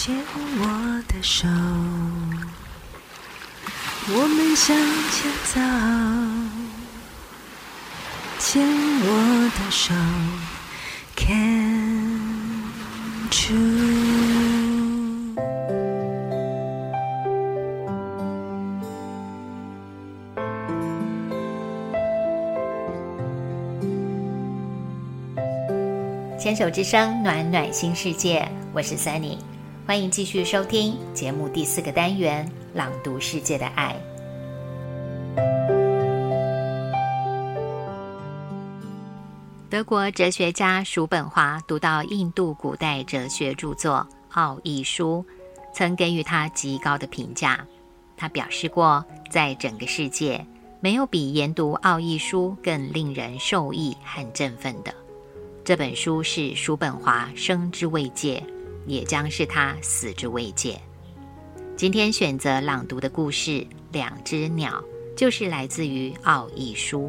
牵我的手，我们向前走。牵我的手，Can true。牵手之声，暖暖新世界，我是 Sunny，欢迎继续收听节目第四个单元《朗读世界的爱》。德国哲学家叔本华读到印度古代哲学著作《奥义书》，曾给予他极高的评价。他表示过，在整个世界，没有比研读《奥义书》更令人受益和振奋的。这本书是叔本华生之慰藉，也将是他死之慰藉。今天选择朗读的故事《两只鸟》，就是来自于《奥义书》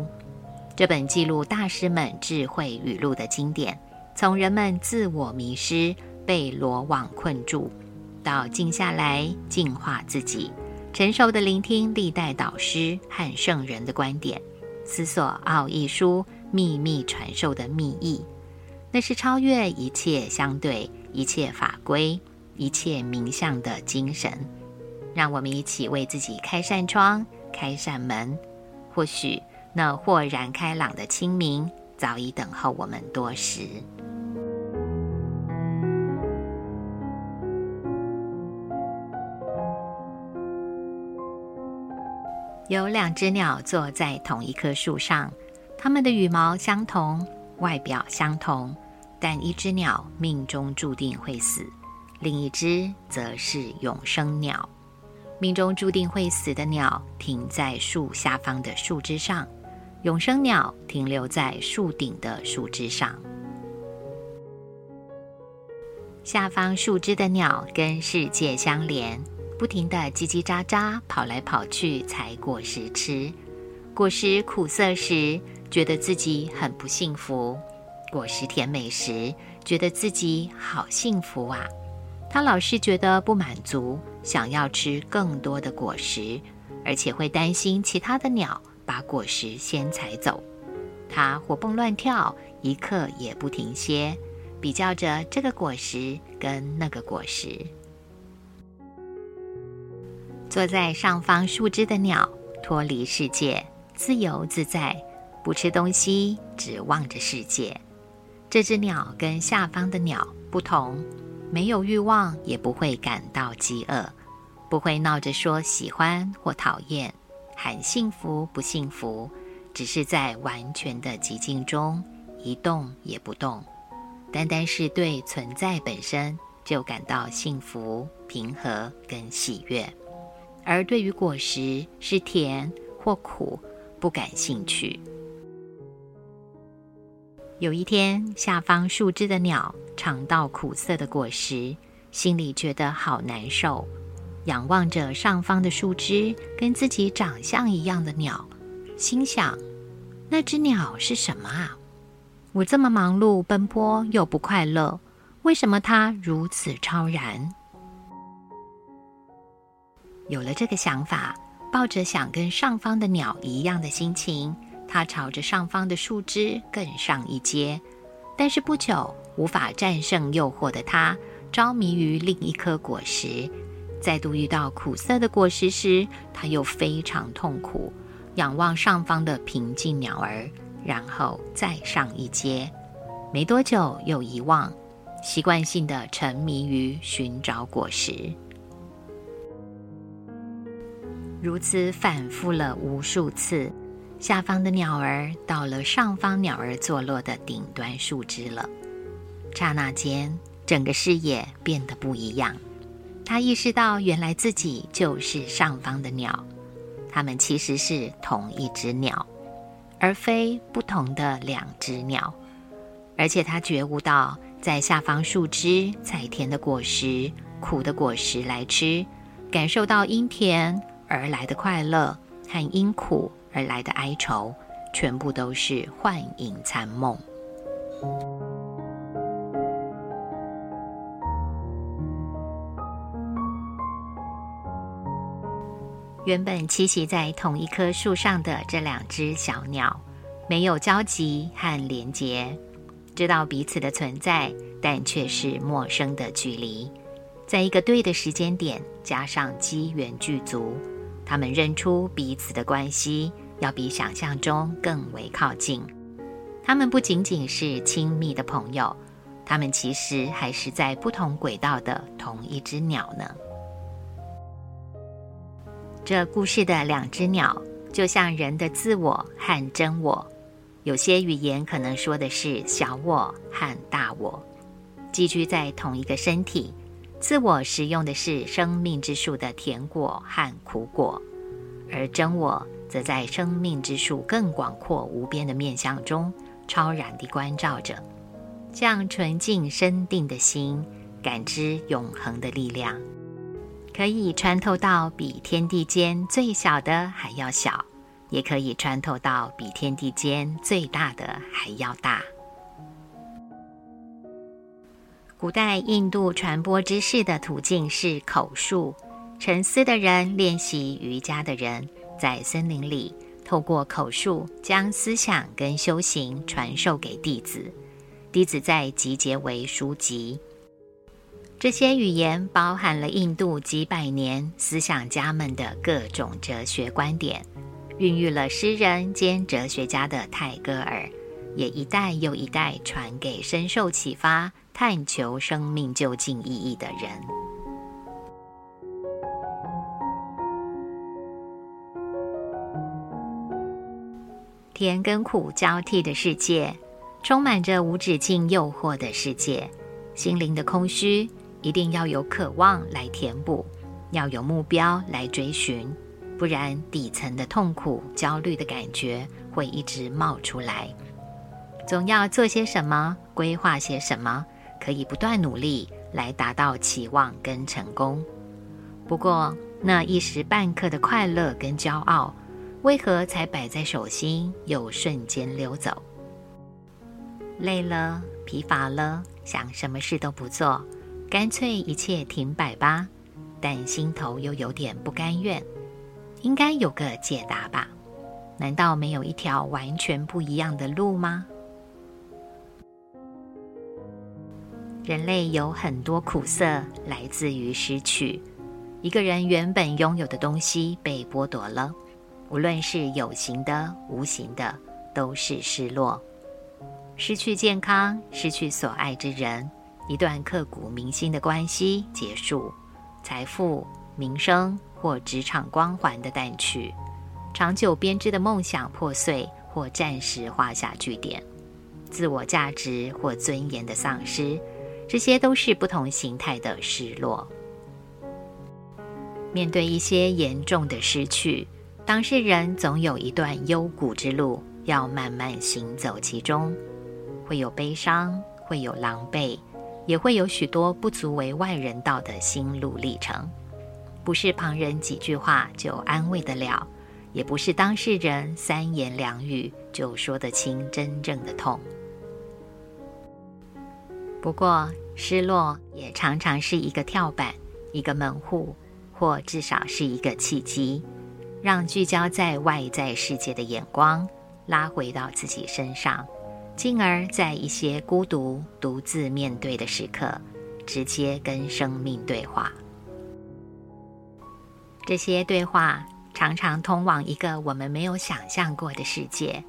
这本记录大师们智慧语录的经典。从人们自我迷失、被罗网困住，到静下来净化自己，成熟的聆听历代导师和圣人的观点，思索《奥义书》秘密传授的秘义。那是超越一切相对、一切法规、一切名相的精神。让我们一起为自己开扇窗、开扇门。或许那豁然开朗的清明，早已等候我们多时。有两只鸟坐在同一棵树上，它们的羽毛相同。外表相同，但一只鸟命中注定会死，另一只则是永生鸟。命中注定会死的鸟停在树下方的树枝上，永生鸟停留在树顶的树枝上。下方树枝的鸟跟世界相连，不停地叽叽喳喳跑来跑去采果实吃。果实苦涩时。觉得自己很不幸福，果实甜美时，觉得自己好幸福啊！他老是觉得不满足，想要吃更多的果实，而且会担心其他的鸟把果实先采走。他活蹦乱跳，一刻也不停歇，比较着这个果实跟那个果实。坐在上方树枝的鸟，脱离世界，自由自在。不吃东西，只望着世界。这只鸟跟下方的鸟不同，没有欲望，也不会感到饥饿，不会闹着说喜欢或讨厌，喊幸福不幸福，只是在完全的寂静中一动也不动，单单是对存在本身就感到幸福、平和跟喜悦，而对于果实是甜或苦不感兴趣。有一天，下方树枝的鸟尝到苦涩的果实，心里觉得好难受。仰望着上方的树枝，跟自己长相一样的鸟，心想：那只鸟是什么啊？我这么忙碌奔波又不快乐，为什么它如此超然？有了这个想法，抱着想跟上方的鸟一样的心情。他朝着上方的树枝更上一阶，但是不久，无法战胜诱惑的他着迷于另一颗果实。再度遇到苦涩的果实时，他又非常痛苦，仰望上方的平静鸟儿，然后再上一阶。没多久又遗忘，习惯性的沉迷于寻找果实，如此反复了无数次。下方的鸟儿到了上方鸟儿坐落的顶端树枝了。刹那间，整个视野变得不一样。他意识到，原来自己就是上方的鸟，它们其实是同一只鸟，而非不同的两只鸟。而且他觉悟到，在下方树枝采甜的果实、苦的果实来吃，感受到因甜而来的快乐和因苦。而来的哀愁，全部都是幻影残梦。原本栖息在同一棵树上的这两只小鸟，没有交集和连结，知道彼此的存在，但却是陌生的距离。在一个对的时间点，加上机缘具足，他们认出彼此的关系要比想象中更为靠近。他们不仅仅是亲密的朋友，他们其实还是在不同轨道的同一只鸟呢。这故事的两只鸟，就像人的自我和真我。有些语言可能说的是小我和大我，寄居在同一个身体。自我食用的是生命之树的甜果和苦果，而真我则在生命之树更广阔无边的面相中，超然地关照着，像纯净深定的心，感知永恒的力量。可以穿透到比天地间最小的还要小，也可以穿透到比天地间最大的还要大。古代印度传播知识的途径是口述，沉思的人、练习瑜伽的人，在森林里透过口述将思想跟修行传授给弟子，弟子再集结为书籍。这些语言包含了印度几百年思想家们的各种哲学观点，孕育了诗人兼哲学家的泰戈尔，也一代又一代传给深受启发、探求生命究竟意义的人。甜跟苦交替的世界，充满着无止境诱惑的世界，心灵的空虚。一定要有渴望来填补，要有目标来追寻，不然底层的痛苦、焦虑的感觉会一直冒出来。总要做些什么，规划些什么，可以不断努力来达到期望跟成功。不过那一时半刻的快乐跟骄傲，为何才摆在手心又瞬间溜走？累了、疲乏了，想什么事都不做。干脆一切停摆吧，但心头又有点不甘愿。应该有个解答吧？难道没有一条完全不一样的路吗？人类有很多苦涩，来自于失去。一个人原本拥有的东西被剥夺了，无论是有形的、无形的，都是失落。失去健康，失去所爱之人。一段刻骨铭心的关系结束，财富、名声或职场光环的淡去，长久编织的梦想破碎或暂时画下句点，自我价值或尊严的丧失，这些都是不同形态的失落。面对一些严重的失去，当事人总有一段幽谷之路要慢慢行走其中，会有悲伤，会有狼狈。也会有许多不足为外人道的心路历程，不是旁人几句话就安慰得了，也不是当事人三言两语就说得清真正的痛。不过，失落也常常是一个跳板，一个门户，或至少是一个契机，让聚焦在外在世界的眼光拉回到自己身上。进而，在一些孤独、独自面对的时刻，直接跟生命对话。这些对话常常通往一个我们没有想象过的世界。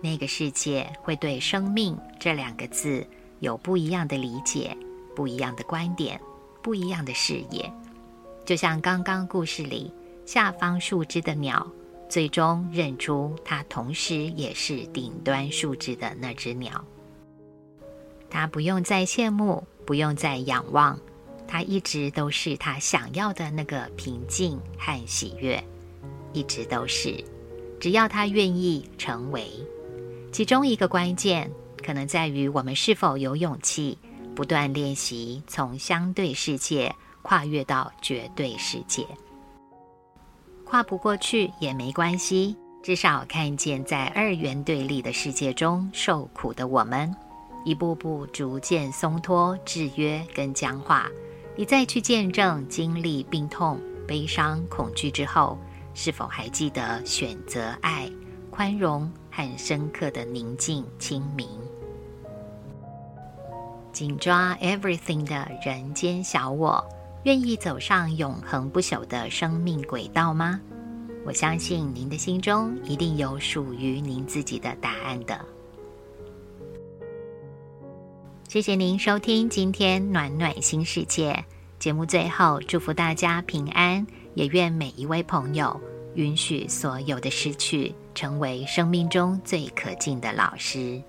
那个世界会对“生命”这两个字有不一样的理解、不一样的观点、不一样的视野。就像刚刚故事里下方树枝的鸟。最终认出，它同时也是顶端树枝的那只鸟。它不用再羡慕，不用再仰望，它一直都是它想要的那个平静和喜悦，一直都是。只要它愿意成为，其中一个关键，可能在于我们是否有勇气不断练习，从相对世界跨越到绝对世界。跨不过去也没关系，至少看见在二元对立的世界中受苦的我们，一步步逐渐松脱制约跟僵化。你再去见证经历病痛、悲伤、恐惧之后，是否还记得选择爱、宽容和深刻的宁静清明？紧抓 everything 的人间小我，愿意走上永恒不朽的生命轨道吗？我相信您的心中一定有属于您自己的答案的。谢谢您收听今天暖暖新世界节目。最后，祝福大家平安，也愿每一位朋友允许所有的失去成为生命中最可敬的老师。